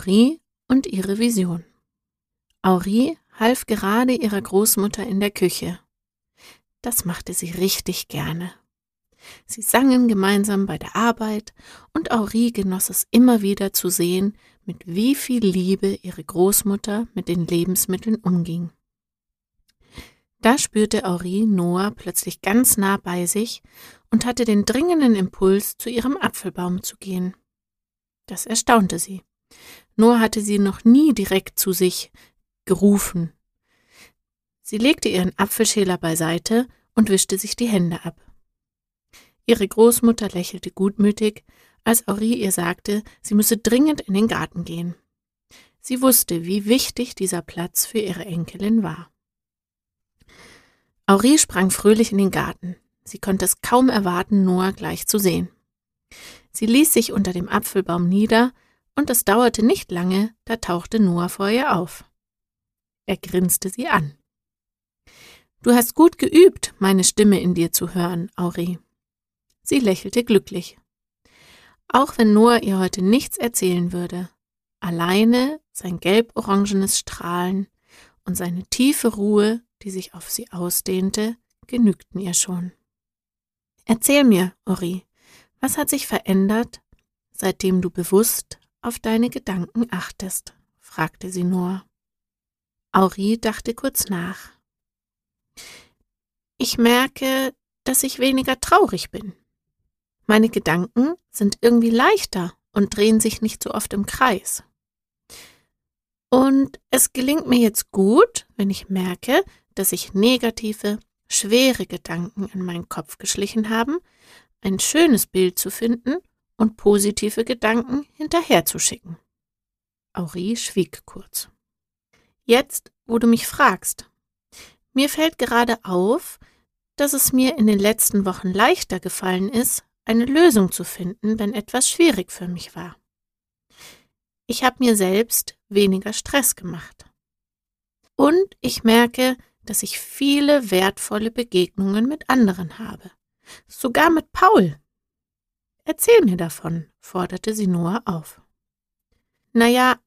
Aurie und ihre Vision. Aurie half gerade ihrer Großmutter in der Küche. Das machte sie richtig gerne. Sie sangen gemeinsam bei der Arbeit und Aurie genoss es immer wieder zu sehen, mit wie viel Liebe ihre Großmutter mit den Lebensmitteln umging. Da spürte Aurie Noah plötzlich ganz nah bei sich und hatte den dringenden Impuls, zu ihrem Apfelbaum zu gehen. Das erstaunte sie. Noah hatte sie noch nie direkt zu sich gerufen. Sie legte ihren Apfelschäler beiseite und wischte sich die Hände ab. Ihre Großmutter lächelte gutmütig, als Aurie ihr sagte, sie müsse dringend in den Garten gehen. Sie wusste, wie wichtig dieser Platz für ihre Enkelin war. Aurie sprang fröhlich in den Garten. Sie konnte es kaum erwarten, Noah gleich zu sehen. Sie ließ sich unter dem Apfelbaum nieder, und es dauerte nicht lange, da tauchte Noah vor ihr auf. Er grinste sie an. Du hast gut geübt, meine Stimme in dir zu hören, Aurie. Sie lächelte glücklich. Auch wenn Noah ihr heute nichts erzählen würde, alleine sein gelb-orangenes Strahlen und seine tiefe Ruhe die sich auf sie ausdehnte, genügten ihr schon. Erzähl mir, Ori, was hat sich verändert, seitdem du bewusst auf deine Gedanken achtest? fragte sie nur. Auri dachte kurz nach. Ich merke, dass ich weniger traurig bin. Meine Gedanken sind irgendwie leichter und drehen sich nicht so oft im Kreis. Und es gelingt mir jetzt gut, wenn ich merke, dass sich negative, schwere Gedanken in meinen Kopf geschlichen haben, ein schönes Bild zu finden und positive Gedanken hinterherzuschicken. Aurie schwieg kurz. Jetzt, wo du mich fragst, mir fällt gerade auf, dass es mir in den letzten Wochen leichter gefallen ist, eine Lösung zu finden, wenn etwas schwierig für mich war. Ich habe mir selbst weniger Stress gemacht. Und ich merke, dass ich viele wertvolle Begegnungen mit anderen habe. Sogar mit Paul. Erzähl mir davon, forderte sie Noah auf. Naja,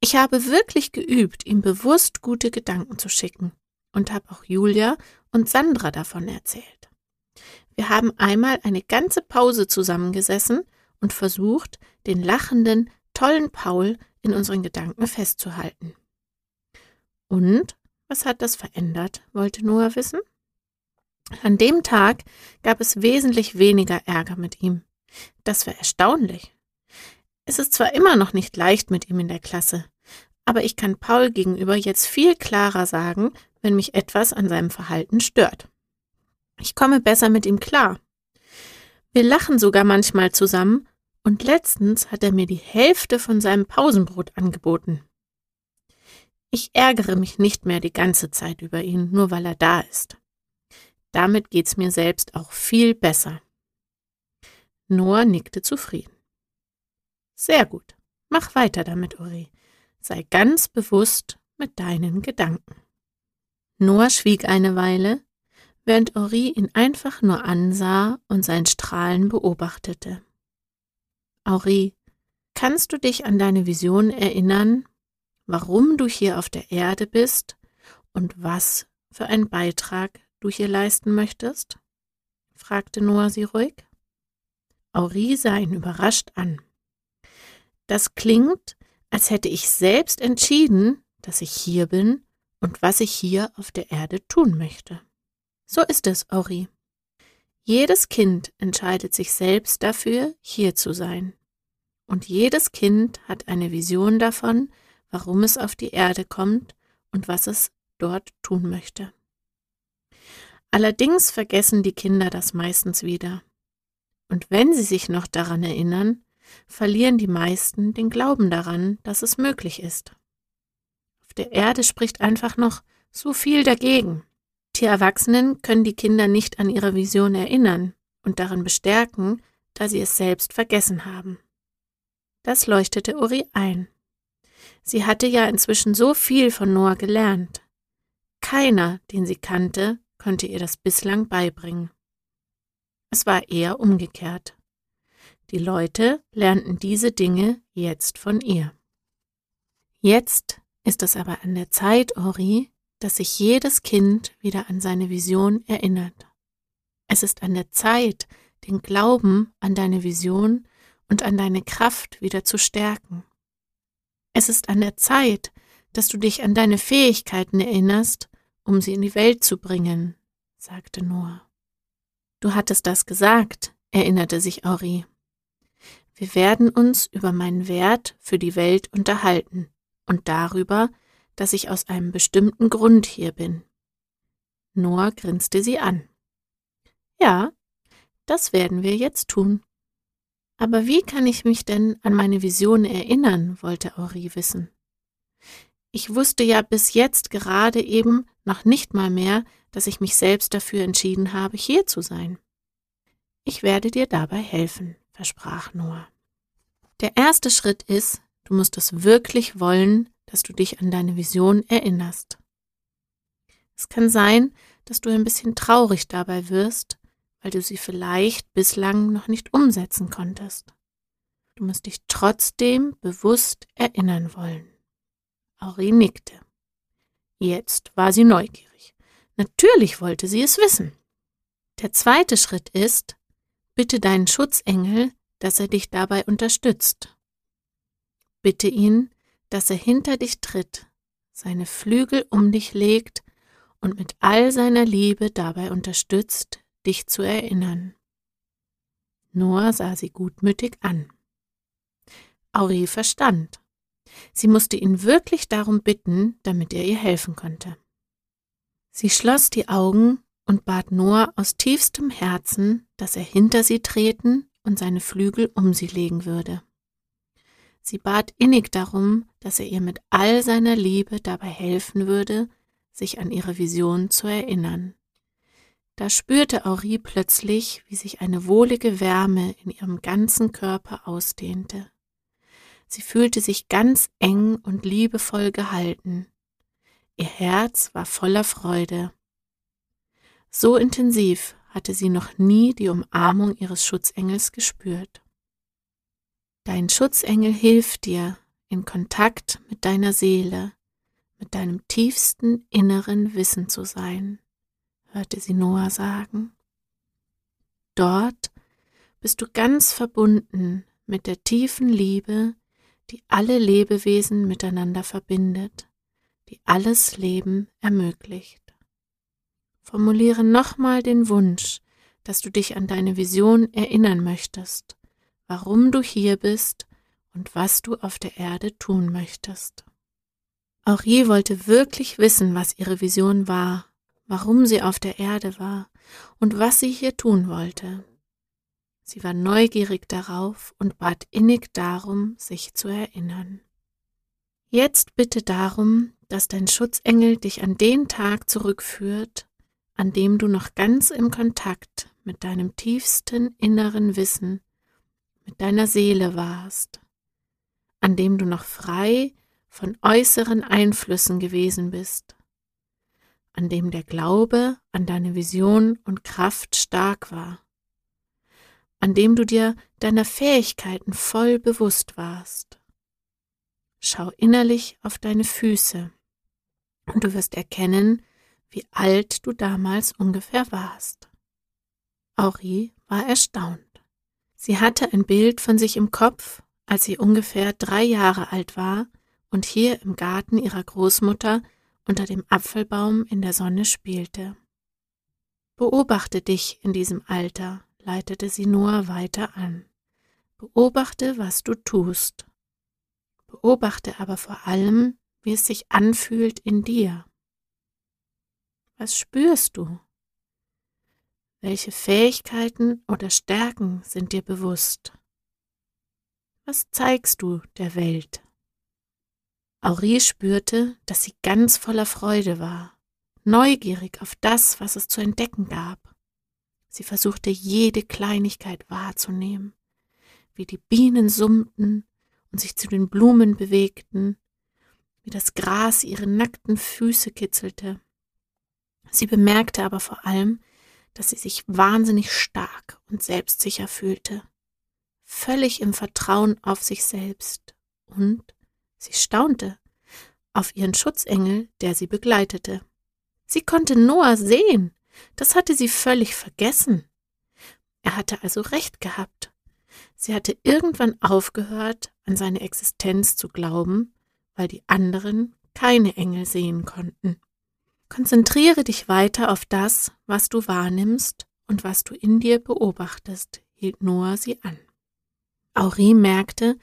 ich habe wirklich geübt, ihm bewusst gute Gedanken zu schicken und habe auch Julia und Sandra davon erzählt. Wir haben einmal eine ganze Pause zusammengesessen und versucht, den lachenden, tollen Paul in unseren Gedanken festzuhalten. Und was hat das verändert? wollte Noah wissen. An dem Tag gab es wesentlich weniger Ärger mit ihm. Das war erstaunlich. Es ist zwar immer noch nicht leicht mit ihm in der Klasse, aber ich kann Paul gegenüber jetzt viel klarer sagen, wenn mich etwas an seinem Verhalten stört. Ich komme besser mit ihm klar. Wir lachen sogar manchmal zusammen und letztens hat er mir die Hälfte von seinem Pausenbrot angeboten. Ich ärgere mich nicht mehr die ganze Zeit über ihn, nur weil er da ist. Damit geht's mir selbst auch viel besser. Noah nickte zufrieden. Sehr gut. Mach weiter damit, Uri. Sei ganz bewusst mit deinen Gedanken. Noah schwieg eine Weile, während Ori ihn einfach nur ansah und sein Strahlen beobachtete. Ori, kannst du dich an deine Vision erinnern, warum du hier auf der Erde bist und was für einen Beitrag du hier leisten möchtest? fragte Noah sie ruhig. Aurie sah ihn überrascht an. Das klingt, als hätte ich selbst entschieden, dass ich hier bin und was ich hier auf der Erde tun möchte. So ist es, Aurie. Jedes Kind entscheidet sich selbst dafür, hier zu sein. Und jedes Kind hat eine Vision davon, warum es auf die Erde kommt und was es dort tun möchte. Allerdings vergessen die Kinder das meistens wieder. Und wenn sie sich noch daran erinnern, verlieren die meisten den Glauben daran, dass es möglich ist. Auf der Erde spricht einfach noch so viel dagegen. Die Erwachsenen können die Kinder nicht an ihre Vision erinnern und darin bestärken, da sie es selbst vergessen haben. Das leuchtete Uri ein. Sie hatte ja inzwischen so viel von Noah gelernt. Keiner, den sie kannte, konnte ihr das bislang beibringen. Es war eher umgekehrt. Die Leute lernten diese Dinge jetzt von ihr. Jetzt ist es aber an der Zeit, Ori, dass sich jedes Kind wieder an seine Vision erinnert. Es ist an der Zeit, den Glauben an deine Vision und an deine Kraft wieder zu stärken. Es ist an der Zeit, dass du dich an deine Fähigkeiten erinnerst, um sie in die Welt zu bringen, sagte Noah. Du hattest das gesagt, erinnerte sich Ori. Wir werden uns über meinen Wert für die Welt unterhalten und darüber, dass ich aus einem bestimmten Grund hier bin. Noah grinste sie an. Ja, das werden wir jetzt tun. Aber wie kann ich mich denn an meine Vision erinnern, wollte Ori wissen. Ich wusste ja bis jetzt gerade eben noch nicht mal mehr, dass ich mich selbst dafür entschieden habe, hier zu sein. Ich werde dir dabei helfen, versprach Noah. Der erste Schritt ist, du musst es wirklich wollen, dass du dich an deine Vision erinnerst. Es kann sein, dass du ein bisschen traurig dabei wirst, weil du sie vielleicht bislang noch nicht umsetzen konntest. Du musst dich trotzdem bewusst erinnern wollen. Auri nickte. Jetzt war sie neugierig. Natürlich wollte sie es wissen. Der zweite Schritt ist, bitte deinen Schutzengel, dass er dich dabei unterstützt. Bitte ihn, dass er hinter dich tritt, seine Flügel um dich legt und mit all seiner Liebe dabei unterstützt, dich zu erinnern. Noah sah sie gutmütig an. Aurie verstand. Sie musste ihn wirklich darum bitten, damit er ihr helfen konnte. Sie schloss die Augen und bat Noah aus tiefstem Herzen, dass er hinter sie treten und seine Flügel um sie legen würde. Sie bat innig darum, dass er ihr mit all seiner Liebe dabei helfen würde, sich an ihre Vision zu erinnern. Da spürte Aurie plötzlich, wie sich eine wohlige Wärme in ihrem ganzen Körper ausdehnte. Sie fühlte sich ganz eng und liebevoll gehalten. Ihr Herz war voller Freude. So intensiv hatte sie noch nie die Umarmung ihres Schutzengels gespürt. Dein Schutzengel hilft dir, in Kontakt mit deiner Seele, mit deinem tiefsten inneren Wissen zu sein, hörte sie Noah sagen. Dort bist du ganz verbunden mit der tiefen Liebe, die alle Lebewesen miteinander verbindet, die alles Leben ermöglicht. Formuliere nochmal den Wunsch, dass du dich an deine Vision erinnern möchtest, warum du hier bist und was du auf der Erde tun möchtest. Henri wollte wirklich wissen, was ihre Vision war, warum sie auf der Erde war und was sie hier tun wollte. Sie war neugierig darauf und bat innig darum, sich zu erinnern. Jetzt bitte darum, dass dein Schutzengel dich an den Tag zurückführt, an dem du noch ganz im Kontakt mit deinem tiefsten inneren Wissen, mit deiner Seele warst, an dem du noch frei von äußeren Einflüssen gewesen bist, an dem der Glaube an deine Vision und Kraft stark war an dem du dir deiner Fähigkeiten voll bewusst warst. Schau innerlich auf deine Füße und du wirst erkennen, wie alt du damals ungefähr warst. Auri war erstaunt. Sie hatte ein Bild von sich im Kopf, als sie ungefähr drei Jahre alt war und hier im Garten ihrer Großmutter unter dem Apfelbaum in der Sonne spielte. Beobachte dich in diesem Alter leitete sie nur weiter an. Beobachte, was du tust. Beobachte aber vor allem, wie es sich anfühlt in dir. Was spürst du? Welche Fähigkeiten oder Stärken sind dir bewusst? Was zeigst du der Welt? Aurie spürte, dass sie ganz voller Freude war, neugierig auf das, was es zu entdecken gab. Sie versuchte jede Kleinigkeit wahrzunehmen, wie die Bienen summten und sich zu den Blumen bewegten, wie das Gras ihre nackten Füße kitzelte. Sie bemerkte aber vor allem, dass sie sich wahnsinnig stark und selbstsicher fühlte, völlig im Vertrauen auf sich selbst, und sie staunte, auf ihren Schutzengel, der sie begleitete. Sie konnte Noah sehen. Das hatte sie völlig vergessen. Er hatte also recht gehabt. Sie hatte irgendwann aufgehört, an seine Existenz zu glauben, weil die anderen keine Engel sehen konnten. Konzentriere dich weiter auf das, was du wahrnimmst und was du in dir beobachtest, hielt Noah sie an. Aurie merkte,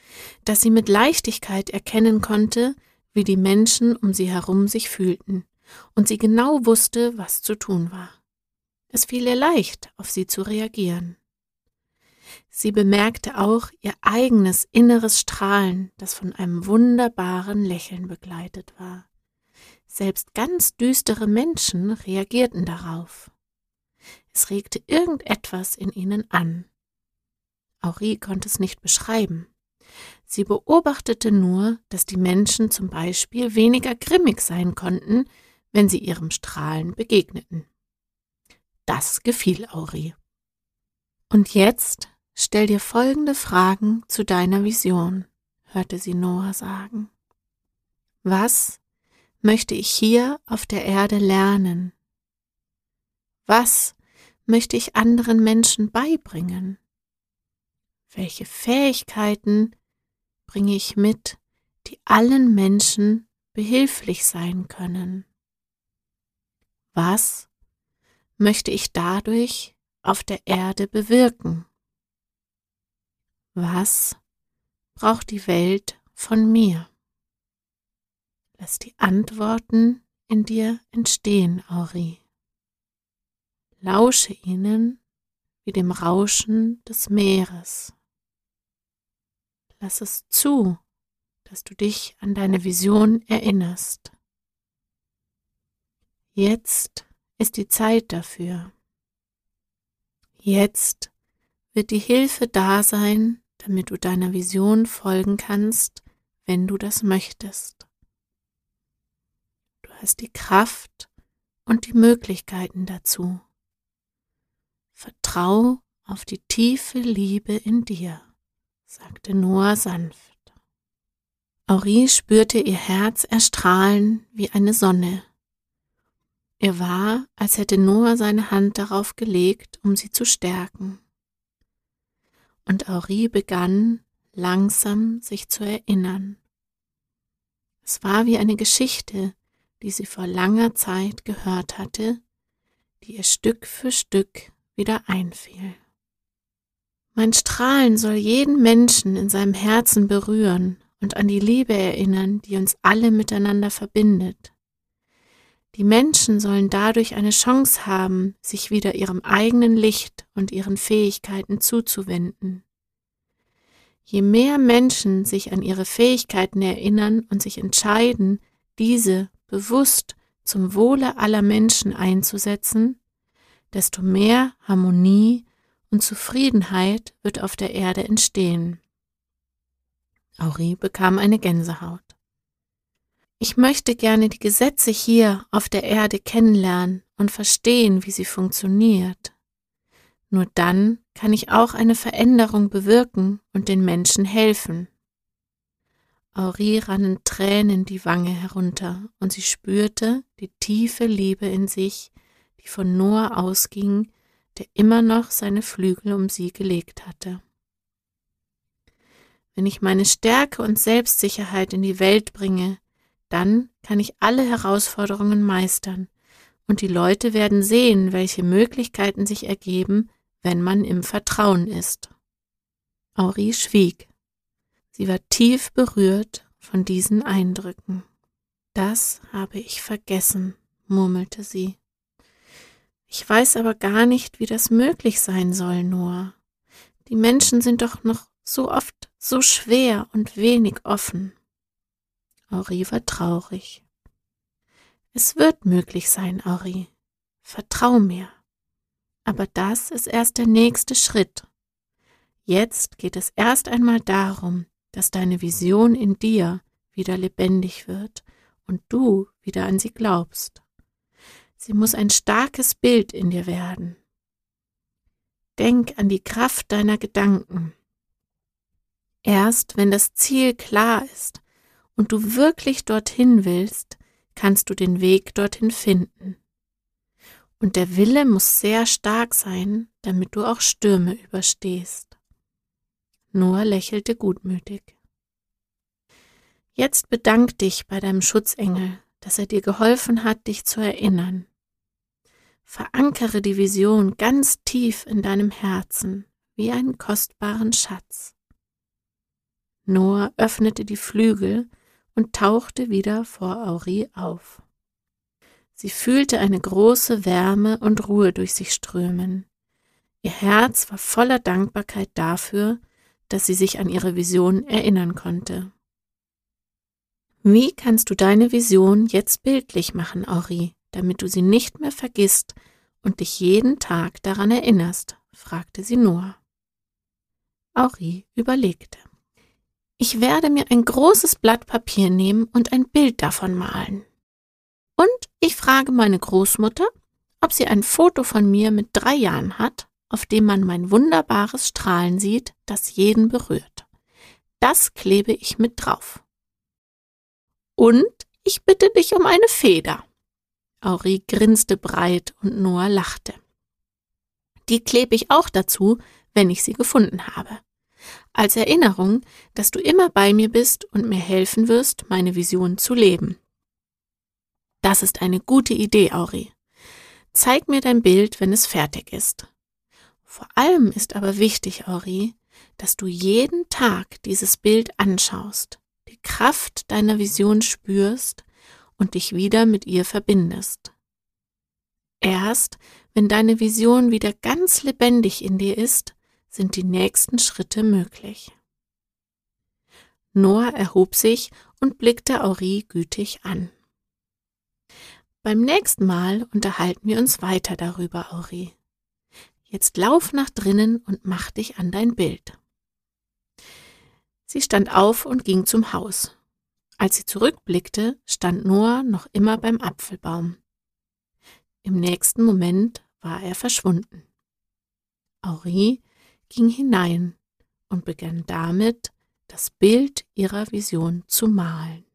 dass sie mit Leichtigkeit erkennen konnte, wie die Menschen um sie herum sich fühlten, und sie genau wusste, was zu tun war. Es fiel ihr leicht, auf sie zu reagieren. Sie bemerkte auch ihr eigenes inneres Strahlen, das von einem wunderbaren Lächeln begleitet war. Selbst ganz düstere Menschen reagierten darauf. Es regte irgendetwas in ihnen an. Aurie konnte es nicht beschreiben. Sie beobachtete nur, dass die Menschen zum Beispiel weniger grimmig sein konnten, wenn sie ihrem Strahlen begegneten. Das gefiel Aurie. Und jetzt stell dir folgende Fragen zu deiner Vision, hörte sie Noah sagen. Was möchte ich hier auf der Erde lernen? Was möchte ich anderen Menschen beibringen? Welche Fähigkeiten bringe ich mit, die allen Menschen behilflich sein können? Was möchte ich dadurch auf der Erde bewirken? Was braucht die Welt von mir? Lass die Antworten in dir entstehen, Auri. Lausche ihnen wie dem Rauschen des Meeres. Lass es zu, dass du dich an deine Vision erinnerst. Jetzt ist die Zeit dafür. Jetzt wird die Hilfe da sein, damit du deiner Vision folgen kannst, wenn du das möchtest. Du hast die Kraft und die Möglichkeiten dazu. Vertrau auf die tiefe Liebe in dir, sagte Noah sanft. Aurie spürte ihr Herz erstrahlen wie eine Sonne Ihr war, als hätte Noah seine Hand darauf gelegt, um sie zu stärken. Und Aurie begann langsam sich zu erinnern. Es war wie eine Geschichte, die sie vor langer Zeit gehört hatte, die ihr Stück für Stück wieder einfiel. Mein Strahlen soll jeden Menschen in seinem Herzen berühren und an die Liebe erinnern, die uns alle miteinander verbindet. Die Menschen sollen dadurch eine Chance haben, sich wieder ihrem eigenen Licht und ihren Fähigkeiten zuzuwenden. Je mehr Menschen sich an ihre Fähigkeiten erinnern und sich entscheiden, diese bewusst zum Wohle aller Menschen einzusetzen, desto mehr Harmonie und Zufriedenheit wird auf der Erde entstehen. Aurie bekam eine Gänsehaut. Ich möchte gerne die Gesetze hier auf der Erde kennenlernen und verstehen, wie sie funktioniert. Nur dann kann ich auch eine Veränderung bewirken und den Menschen helfen. Aurie rannen Tränen die Wange herunter und sie spürte die tiefe Liebe in sich, die von Noah ausging, der immer noch seine Flügel um sie gelegt hatte. Wenn ich meine Stärke und Selbstsicherheit in die Welt bringe, dann kann ich alle Herausforderungen meistern und die Leute werden sehen, welche Möglichkeiten sich ergeben, wenn man im Vertrauen ist. Henri schwieg. Sie war tief berührt von diesen Eindrücken. Das habe ich vergessen, murmelte sie. Ich weiß aber gar nicht, wie das möglich sein soll, Noah. Die Menschen sind doch noch so oft so schwer und wenig offen. Henri war traurig. Es wird möglich sein, Henri. Vertrau mir. Aber das ist erst der nächste Schritt. Jetzt geht es erst einmal darum, dass deine Vision in dir wieder lebendig wird und du wieder an sie glaubst. Sie muss ein starkes Bild in dir werden. Denk an die Kraft deiner Gedanken. Erst wenn das Ziel klar ist und du wirklich dorthin willst, kannst du den Weg dorthin finden. Und der Wille muss sehr stark sein, damit du auch Stürme überstehst. Noah lächelte gutmütig. Jetzt bedank dich bei deinem Schutzengel, dass er dir geholfen hat, dich zu erinnern. Verankere die Vision ganz tief in deinem Herzen wie einen kostbaren Schatz. Noah öffnete die Flügel und tauchte wieder vor Auri auf. Sie fühlte eine große Wärme und Ruhe durch sich strömen. Ihr Herz war voller Dankbarkeit dafür, dass sie sich an ihre Vision erinnern konnte. Wie kannst du deine Vision jetzt bildlich machen, Auri, damit du sie nicht mehr vergisst und dich jeden Tag daran erinnerst? fragte sie Noah. Auri überlegte. Ich werde mir ein großes Blatt Papier nehmen und ein Bild davon malen. Und ich frage meine Großmutter, ob sie ein Foto von mir mit drei Jahren hat, auf dem man mein wunderbares Strahlen sieht, das jeden berührt. Das klebe ich mit drauf. Und ich bitte dich um eine Feder. Auri grinste breit und Noah lachte. Die klebe ich auch dazu, wenn ich sie gefunden habe. Als Erinnerung, dass du immer bei mir bist und mir helfen wirst, meine Vision zu leben. Das ist eine gute Idee, Auri. Zeig mir dein Bild, wenn es fertig ist. Vor allem ist aber wichtig, Auri, dass du jeden Tag dieses Bild anschaust, die Kraft deiner Vision spürst und dich wieder mit ihr verbindest. Erst wenn deine Vision wieder ganz lebendig in dir ist, sind die nächsten Schritte möglich. Noah erhob sich und blickte Auri gütig an. Beim nächsten Mal unterhalten wir uns weiter darüber, Auri. Jetzt lauf nach drinnen und mach dich an dein Bild. Sie stand auf und ging zum Haus. Als sie zurückblickte, stand Noah noch immer beim Apfelbaum. Im nächsten Moment war er verschwunden. Henri ging hinein und begann damit, das Bild ihrer Vision zu malen.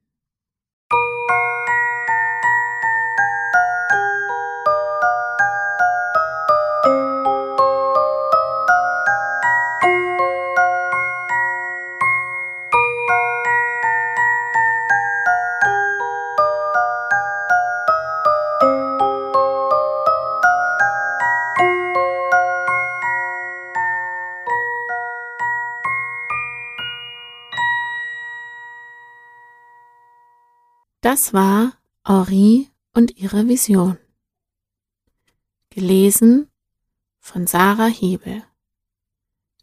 Das war Henri und ihre Vision. Gelesen von Sarah Hebel.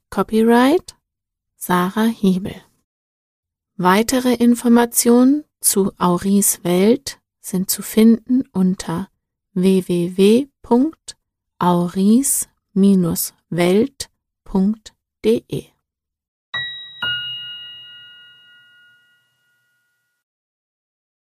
Copyright Sarah Hebel. Weitere Informationen zu Auris Welt sind zu finden unter www.auris-welt.de